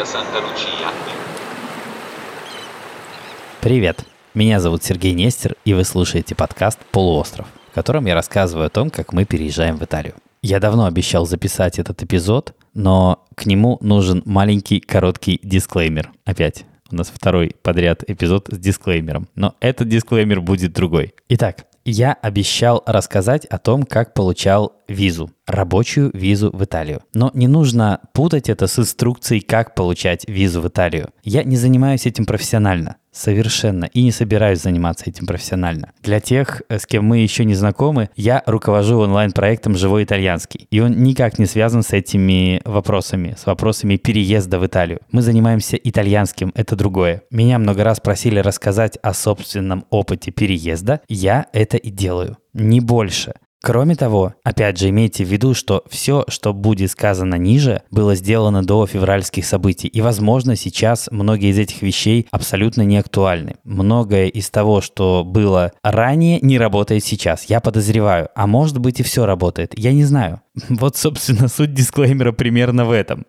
Santa Lucia. Привет! Меня зовут Сергей Нестер, и вы слушаете подкаст «Полуостров», в котором я рассказываю о том, как мы переезжаем в Италию. Я давно обещал записать этот эпизод, но к нему нужен маленький короткий дисклеймер. Опять, у нас второй подряд эпизод с дисклеймером. Но этот дисклеймер будет другой. Итак, я обещал рассказать о том, как получал визу, рабочую визу в Италию. Но не нужно путать это с инструкцией, как получать визу в Италию. Я не занимаюсь этим профессионально. Совершенно. И не собираюсь заниматься этим профессионально. Для тех, э, с кем мы еще не знакомы, я руковожу онлайн-проектом «Живой итальянский». И он никак не связан с этими вопросами, с вопросами переезда в Италию. Мы занимаемся итальянским, это другое. Меня много раз просили рассказать о собственном опыте переезда. Я это и делаю. Не больше. Кроме того, опять же, имейте в виду, что все, что будет сказано ниже, было сделано до февральских событий. И, возможно, сейчас многие из этих вещей абсолютно не актуальны. Многое из того, что было ранее, не работает сейчас. Я подозреваю. А может быть и все работает. Я не знаю. Вот, собственно, суть дисклеймера примерно в этом.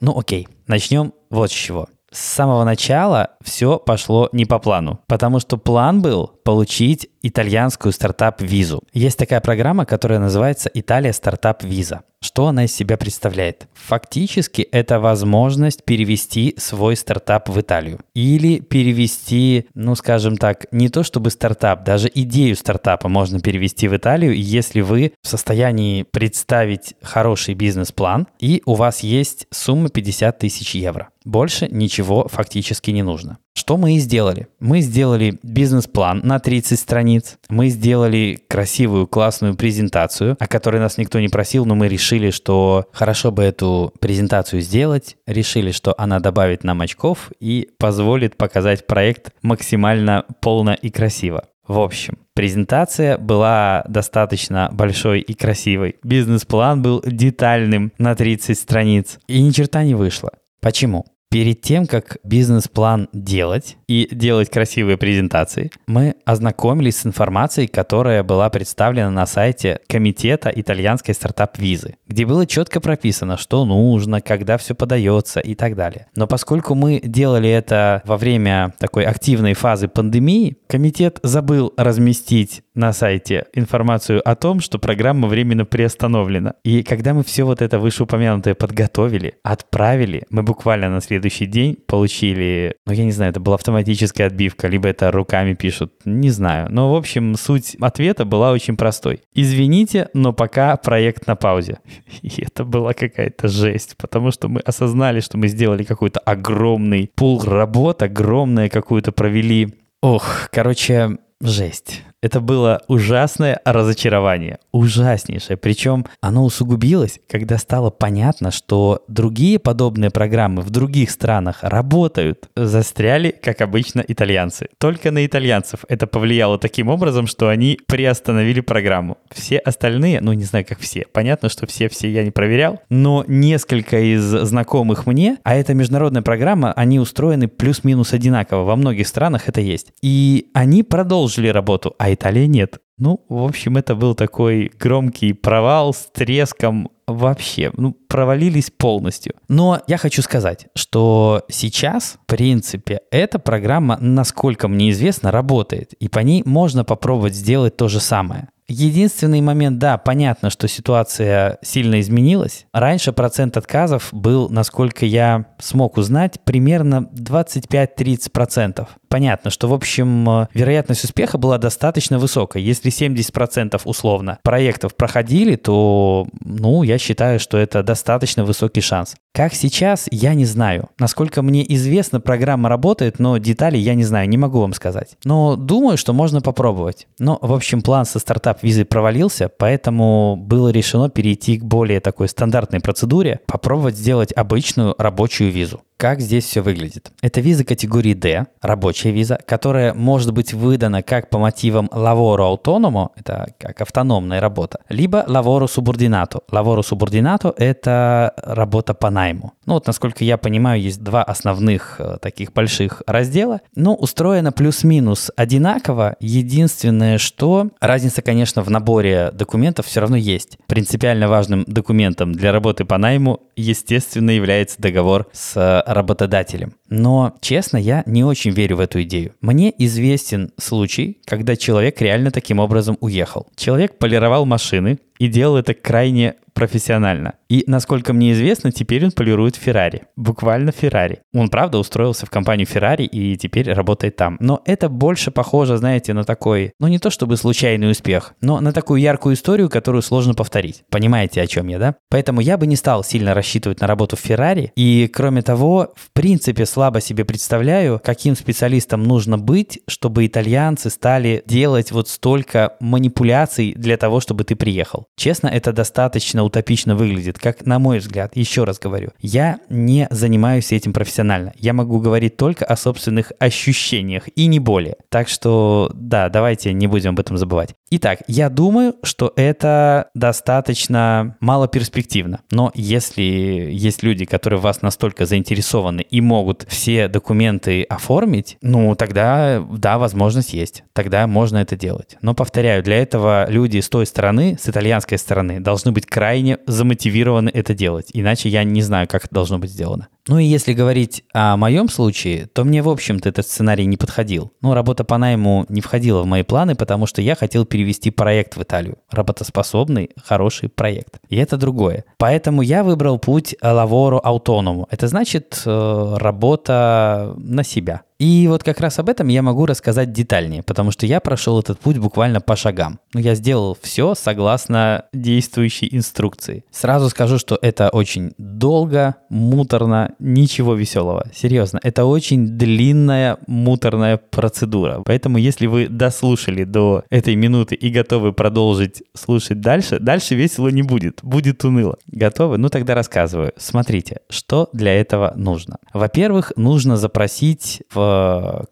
Ну окей, начнем вот с чего с самого начала все пошло не по плану, потому что план был получить итальянскую стартап-визу. Есть такая программа, которая называется «Италия стартап-виза». Что она из себя представляет? Фактически это возможность перевести свой стартап в Италию. Или перевести, ну скажем так, не то чтобы стартап, даже идею стартапа можно перевести в Италию, если вы в состоянии представить хороший бизнес-план и у вас есть сумма 50 тысяч евро. Больше ничего фактически не нужно. Что мы и сделали? Мы сделали бизнес-план на 30 страниц, мы сделали красивую, классную презентацию, о которой нас никто не просил, но мы решили, что хорошо бы эту презентацию сделать, решили, что она добавит нам очков и позволит показать проект максимально полно и красиво. В общем, презентация была достаточно большой и красивой. Бизнес-план был детальным на 30 страниц. И ни черта не вышло. Почему? Перед тем, как бизнес-план делать и делать красивые презентации, мы ознакомились с информацией, которая была представлена на сайте комитета итальянской стартап-визы, где было четко прописано, что нужно, когда все подается и так далее. Но поскольку мы делали это во время такой активной фазы пандемии, комитет забыл разместить на сайте информацию о том, что программа временно приостановлена. И когда мы все вот это вышеупомянутое подготовили, отправили, мы буквально на следующий день получили, ну я не знаю, это была автоматическая отбивка, либо это руками пишут, не знаю. Но в общем суть ответа была очень простой. Извините, но пока проект на паузе. И это была какая-то жесть, потому что мы осознали, что мы сделали какой-то огромный пул работ, огромное какую-то провели Ох, короче, жесть. Это было ужасное разочарование, ужаснейшее. Причем оно усугубилось, когда стало понятно, что другие подобные программы в других странах работают. Застряли, как обычно, итальянцы. Только на итальянцев это повлияло таким образом, что они приостановили программу. Все остальные, ну не знаю, как все, понятно, что все-все я не проверял, но несколько из знакомых мне, а это международная программа, они устроены плюс-минус одинаково. Во многих странах это есть. И они продолжили работу, а Италии нет. Ну, в общем, это был такой громкий провал с треском вообще, ну, провалились полностью. Но я хочу сказать, что сейчас, в принципе, эта программа, насколько мне известно, работает, и по ней можно попробовать сделать то же самое. Единственный момент, да, понятно, что ситуация сильно изменилась. Раньше процент отказов был, насколько я смог узнать, примерно 25-30%. Понятно, что, в общем, вероятность успеха была достаточно высокой. Если 70% условно проектов проходили, то, ну, я считаю, что это достаточно высокий шанс. Как сейчас, я не знаю. Насколько мне известно, программа работает, но детали я не знаю, не могу вам сказать. Но думаю, что можно попробовать. Но, в общем, план со стартап-визой провалился, поэтому было решено перейти к более такой стандартной процедуре, попробовать сделать обычную рабочую визу. Как здесь все выглядит? Это виза категории D, рабочая виза, которая может быть выдана как по мотивам lavoro autonomo, это как автономная работа, либо lavoro subordinato. Lavoro subordinato – это работа по найму. Ну вот, насколько я понимаю, есть два основных э, таких больших раздела. Ну, устроено плюс-минус одинаково. Единственное, что разница, конечно, в наборе документов все равно есть. Принципиально важным документом для работы по найму, естественно, является договор с работодателем. Но, честно, я не очень верю в эту идею. Мне известен случай, когда человек реально таким образом уехал. Человек полировал машины и делал это крайне профессионально. И, насколько мне известно, теперь он полирует Феррари. Буквально Феррари. Он, правда, устроился в компанию Феррари и теперь работает там. Но это больше похоже, знаете, на такой, ну не то чтобы случайный успех, но на такую яркую историю, которую сложно повторить. Понимаете, о чем я, да? Поэтому я бы не стал сильно рассчитывать на работу в Феррари. И, кроме того, в принципе, слабо себе представляю, каким специалистом нужно быть, чтобы итальянцы стали делать вот столько манипуляций для того, чтобы ты приехал. Честно, это достаточно утопично выглядит, как на мой взгляд. Еще раз говорю, я не занимаюсь этим профессионально. Я могу говорить только о собственных ощущениях и не более. Так что, да, давайте не будем об этом забывать. Итак, я думаю, что это достаточно малоперспективно. Но если есть люди, которые вас настолько заинтересованы и могут все документы оформить, ну, тогда, да, возможность есть. Тогда можно это делать. Но, повторяю, для этого люди с той стороны, с итальянской стороны, должны быть крайне замотивированы это делать. Иначе я не знаю, как это должно быть сделано. Ну и если говорить о моем случае, то мне, в общем-то, этот сценарий не подходил. Ну, работа по найму не входила в мои планы, потому что я хотел перевести проект в Италию. Работоспособный, хороший проект. И это другое. Поэтому я выбрал путь лаворо аутоному. Это значит э, работа на себя. И вот как раз об этом я могу рассказать детальнее, потому что я прошел этот путь буквально по шагам. Но я сделал все согласно действующей инструкции. Сразу скажу, что это очень долго, муторно, ничего веселого. Серьезно, это очень длинная, муторная процедура. Поэтому если вы дослушали до этой минуты и готовы продолжить слушать дальше, дальше весело не будет, будет уныло. Готовы? Ну тогда рассказываю. Смотрите, что для этого нужно. Во-первых, нужно запросить в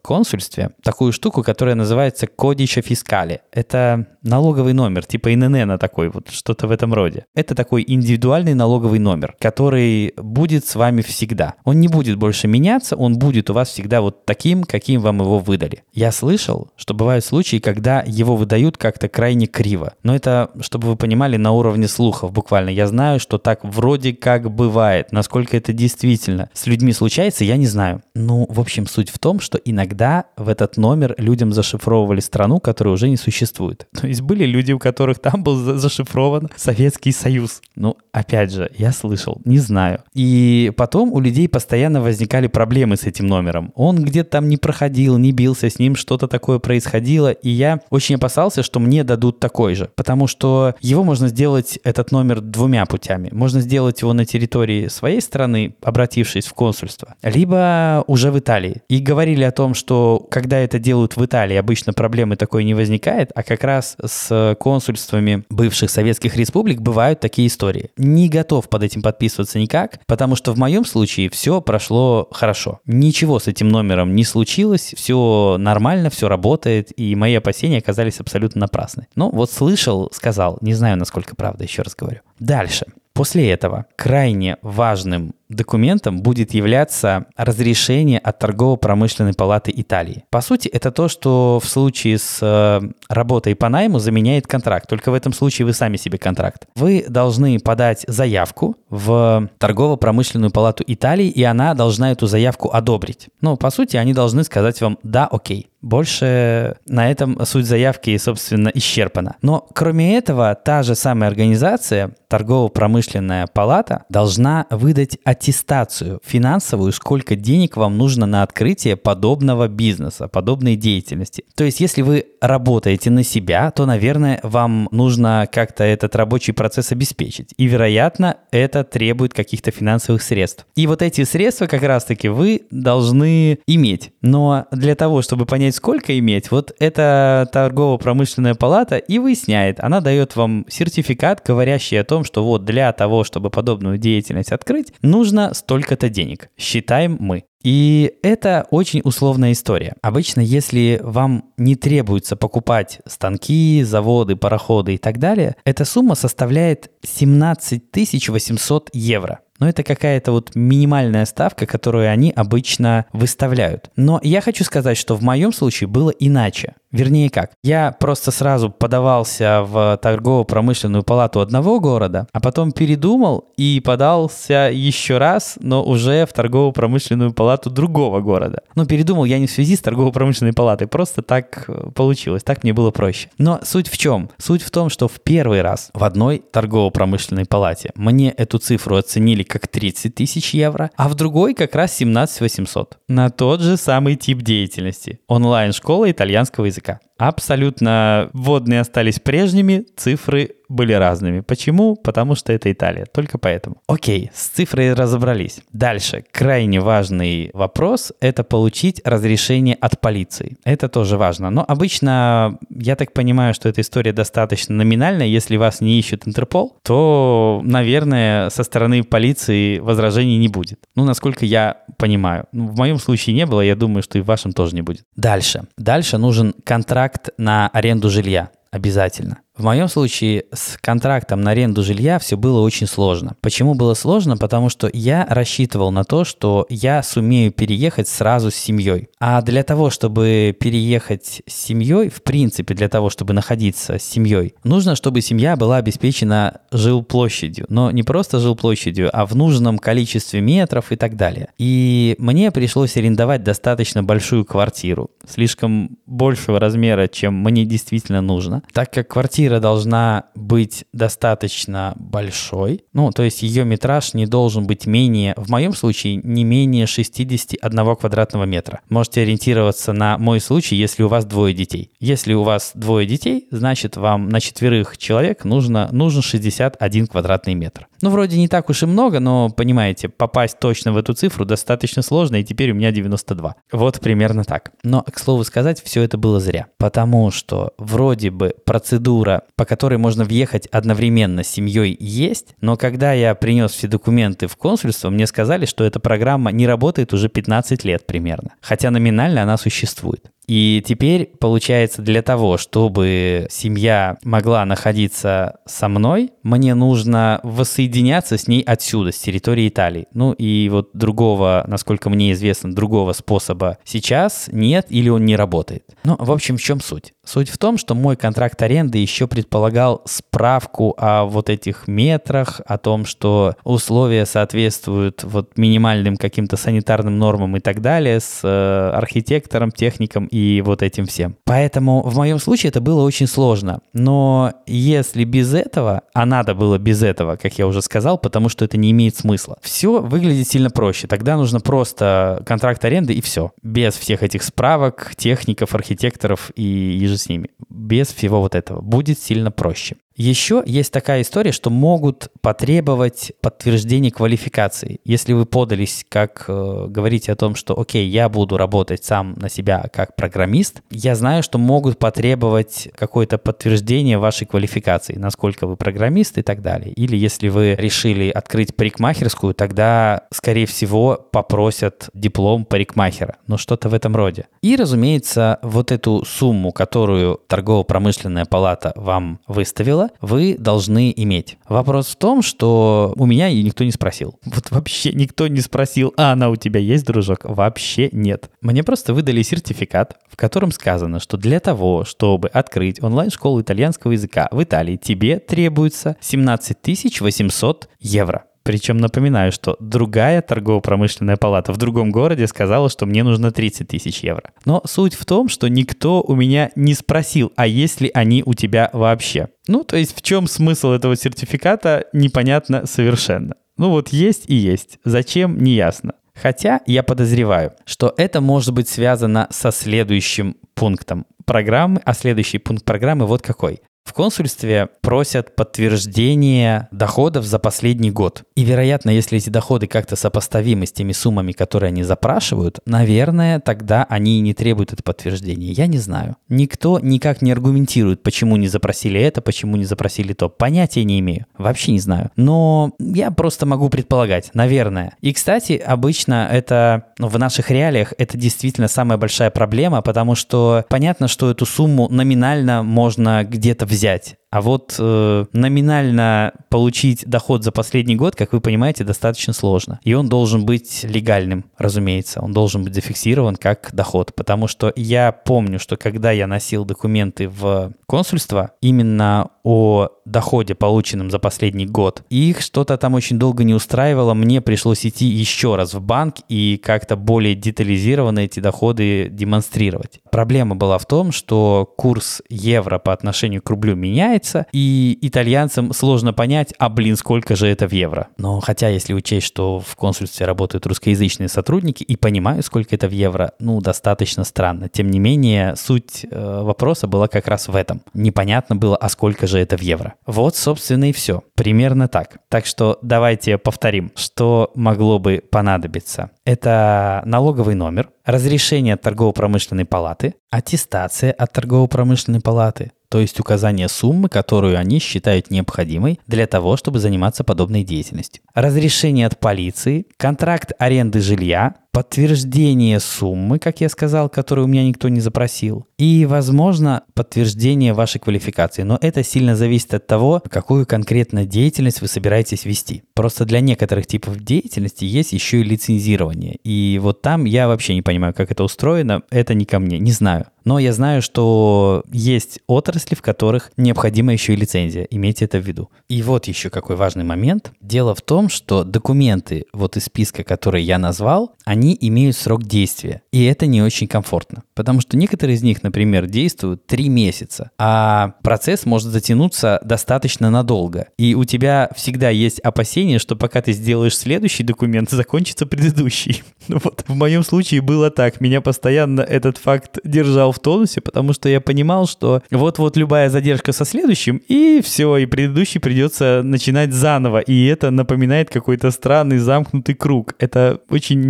консульстве такую штуку, которая называется кодича фискали. Это налоговый номер, типа ИНН такой, вот что-то в этом роде. Это такой индивидуальный налоговый номер, который будет с вами всегда. Он не будет больше меняться, он будет у вас всегда вот таким, каким вам его выдали. Я слышал, что бывают случаи, когда его выдают как-то крайне криво. Но это, чтобы вы понимали, на уровне слухов буквально. Я знаю, что так вроде как бывает. Насколько это действительно с людьми случается, я не знаю. Ну, в общем, суть в том, том, что иногда в этот номер людям зашифровывали страну, которая уже не существует. То есть были люди, у которых там был зашифрован Советский Союз. Ну, опять же, я слышал, не знаю. И потом у людей постоянно возникали проблемы с этим номером. Он где-то там не проходил, не бился с ним, что-то такое происходило, и я очень опасался, что мне дадут такой же, потому что его можно сделать, этот номер, двумя путями. Можно сделать его на территории своей страны, обратившись в консульство, либо уже в Италии и говорили о том, что когда это делают в Италии, обычно проблемы такой не возникает, а как раз с консульствами бывших советских республик бывают такие истории. Не готов под этим подписываться никак, потому что в моем случае все прошло хорошо. Ничего с этим номером не случилось, все нормально, все работает, и мои опасения оказались абсолютно напрасны. Ну, вот слышал, сказал, не знаю, насколько правда, еще раз говорю. Дальше. После этого крайне важным документом будет являться разрешение от торгово-промышленной палаты Италии. По сути, это то, что в случае с э, работой по найму заменяет контракт. Только в этом случае вы сами себе контракт. Вы должны подать заявку в торгово-промышленную палату Италии, и она должна эту заявку одобрить. Ну, по сути, они должны сказать вам «да, окей». Больше на этом суть заявки, собственно, исчерпана. Но кроме этого, та же самая организация, торгово-промышленная палата, должна выдать аттестацию финансовую, сколько денег вам нужно на открытие подобного бизнеса, подобной деятельности. То есть, если вы работаете на себя, то, наверное, вам нужно как-то этот рабочий процесс обеспечить. И, вероятно, это требует каких-то финансовых средств. И вот эти средства как раз-таки вы должны иметь. Но для того, чтобы понять, сколько иметь, вот эта торгово-промышленная палата и выясняет. Она дает вам сертификат, говорящий о том, что вот для того, чтобы подобную деятельность открыть, нужно нужно столько-то денег. Считаем мы. И это очень условная история. Обычно, если вам не требуется покупать станки, заводы, пароходы и так далее, эта сумма составляет 17 800 евро. Но это какая-то вот минимальная ставка, которую они обычно выставляют. Но я хочу сказать, что в моем случае было иначе. Вернее как, я просто сразу подавался в торгово-промышленную палату одного города, а потом передумал и подался еще раз, но уже в торгово-промышленную палату другого города. Ну, передумал я не в связи с торгово-промышленной палатой, просто так э, получилось, так мне было проще. Но суть в чем? Суть в том, что в первый раз в одной торгово-промышленной палате мне эту цифру оценили как 30 тысяч евро, а в другой как раз 17 800 на тот же самый тип деятельности. Онлайн-школа итальянского языка. Пока. Абсолютно водные остались прежними, цифры были разными. Почему? Потому что это Италия. Только поэтому. Окей, с цифрой разобрались. Дальше. Крайне важный вопрос – это получить разрешение от полиции. Это тоже важно. Но обычно, я так понимаю, что эта история достаточно номинальная. Если вас не ищет Интерпол, то, наверное, со стороны полиции возражений не будет. Ну, насколько я понимаю. Ну, в моем случае не было, я думаю, что и в вашем тоже не будет. Дальше. Дальше нужен контракт на аренду жилья. Обязательно. В моем случае с контрактом на аренду жилья все было очень сложно. Почему было сложно? Потому что я рассчитывал на то, что я сумею переехать сразу с семьей. А для того, чтобы переехать с семьей, в принципе, для того, чтобы находиться с семьей, нужно, чтобы семья была обеспечена жилплощадью. Но не просто жилплощадью, а в нужном количестве метров и так далее. И мне пришлось арендовать достаточно большую квартиру, слишком большего размера, чем мне действительно нужно, так как квартира квартира должна быть достаточно большой. Ну, то есть ее метраж не должен быть менее, в моем случае, не менее 61 квадратного метра. Можете ориентироваться на мой случай, если у вас двое детей. Если у вас двое детей, значит вам на четверых человек нужно, нужен 61 квадратный метр. Ну, вроде не так уж и много, но, понимаете, попасть точно в эту цифру достаточно сложно, и теперь у меня 92. Вот примерно так. Но, к слову сказать, все это было зря. Потому что вроде бы процедура, по которой можно въехать одновременно с семьей, есть, но когда я принес все документы в консульство, мне сказали, что эта программа не работает уже 15 лет примерно. Хотя номинально она существует. И теперь, получается, для того, чтобы семья могла находиться со мной, мне нужно воссоединяться с ней отсюда, с территории Италии. Ну и вот другого, насколько мне известно, другого способа сейчас нет или он не работает. Ну, в общем, в чем суть? Суть в том, что мой контракт аренды еще предполагал справку о вот этих метрах, о том, что условия соответствуют вот минимальным каким-то санитарным нормам и так далее с э, архитектором, техником и вот этим всем. Поэтому в моем случае это было очень сложно. Но если без этого, а надо было без этого, как я уже сказал, потому что это не имеет смысла, все выглядит сильно проще. Тогда нужно просто контракт аренды и все. Без всех этих справок, техников, архитекторов и еже с ними. Без всего вот этого. Будет сильно проще. Еще есть такая история, что могут потребовать подтверждения квалификации. Если вы подались, как э, говорите о том, что, окей, я буду работать сам на себя как программист, я знаю, что могут потребовать какое-то подтверждение вашей квалификации, насколько вы программист и так далее. Или если вы решили открыть парикмахерскую, тогда, скорее всего, попросят диплом парикмахера, ну что-то в этом роде. И, разумеется, вот эту сумму, которую торгово-промышленная палата вам выставила, вы должны иметь. Вопрос в том, что у меня и никто не спросил. Вот вообще никто не спросил, а она у тебя есть, дружок? Вообще нет. Мне просто выдали сертификат, в котором сказано, что для того, чтобы открыть онлайн-школу итальянского языка в Италии, тебе требуется 17 800 евро. Причем напоминаю, что другая торгово-промышленная палата в другом городе сказала, что мне нужно 30 тысяч евро. Но суть в том, что никто у меня не спросил, а есть ли они у тебя вообще. Ну, то есть в чем смысл этого сертификата, непонятно совершенно. Ну вот есть и есть. Зачем, не ясно. Хотя я подозреваю, что это может быть связано со следующим пунктом программы, а следующий пункт программы вот какой. В консульстве просят подтверждение доходов за последний год. И, вероятно, если эти доходы как-то сопоставимы с теми суммами, которые они запрашивают, наверное, тогда они и не требуют это подтверждение. Я не знаю. Никто никак не аргументирует, почему не запросили это, почему не запросили то. Понятия не имею. Вообще не знаю. Но я просто могу предполагать. Наверное. И, кстати, обычно это ну, в наших реалиях это действительно самая большая проблема, потому что понятно, что эту сумму номинально можно где-то взять взять. А вот э, номинально получить доход за последний год, как вы понимаете, достаточно сложно. И он должен быть легальным, разумеется. Он должен быть зафиксирован как доход. Потому что я помню, что когда я носил документы в консульство, именно о доходе, полученном за последний год, их что-то там очень долго не устраивало. Мне пришлось идти еще раз в банк и как-то более детализированно эти доходы демонстрировать. Проблема была в том, что курс евро по отношению к рублю меняется, и итальянцам сложно понять, а блин, сколько же это в евро. Но хотя, если учесть, что в консульстве работают русскоязычные сотрудники и понимают, сколько это в евро, ну, достаточно странно. Тем не менее, суть э, вопроса была как раз в этом. Непонятно было, а сколько же это в евро. Вот, собственно, и все. Примерно так. Так что давайте повторим, что могло бы понадобиться. Это налоговый номер, разрешение от торгово-промышленной палаты, аттестация от торгово-промышленной палаты, то есть указание суммы, которую они считают необходимой для того, чтобы заниматься подобной деятельностью. Разрешение от полиции, контракт аренды жилья, подтверждение суммы, как я сказал, которую у меня никто не запросил, и, возможно, подтверждение вашей квалификации. Но это сильно зависит от того, какую конкретно деятельность вы собираетесь вести. Просто для некоторых типов деятельности есть еще и лицензирование. И вот там я вообще не понимаю, как это устроено. Это не ко мне, не знаю. Но я знаю, что есть отрасли, в которых необходима еще и лицензия. Имейте это в виду. И вот еще какой важный момент. Дело в том, что документы вот из списка, который я назвал, они имеют срок действия. И это не очень комфортно. Потому что некоторые из них, например, действуют 3 месяца, а процесс может затянуться достаточно надолго. И у тебя всегда есть опасение, что пока ты сделаешь следующий документ, закончится предыдущий. Ну вот в моем случае было так. Меня постоянно этот факт держал в тонусе, потому что я понимал, что вот-вот любая задержка со следующим, и все, и предыдущий придется начинать заново. И это напоминает какой-то странный замкнутый круг. Это очень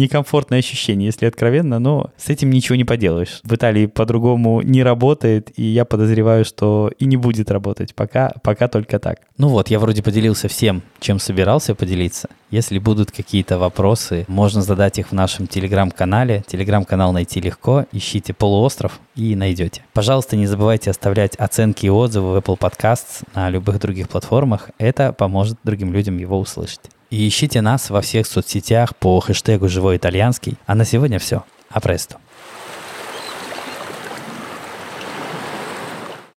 некомфортное ощущение, если откровенно, но с этим ничего не поделаешь. В Италии по-другому не работает, и я подозреваю, что и не будет работать. Пока, пока только так. Ну вот, я вроде поделился всем, чем собирался поделиться. Если будут какие-то вопросы, можно задать их в нашем телеграм-канале. Телеграм-канал найти легко. Ищите полуостров и найдете. Пожалуйста, не забывайте оставлять оценки и отзывы в Apple Podcasts на любых других платформах. Это поможет другим людям его услышать. И ищите нас во всех соцсетях по хэштегу «Живой итальянский». А на сегодня все. Апресто.